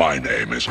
My name is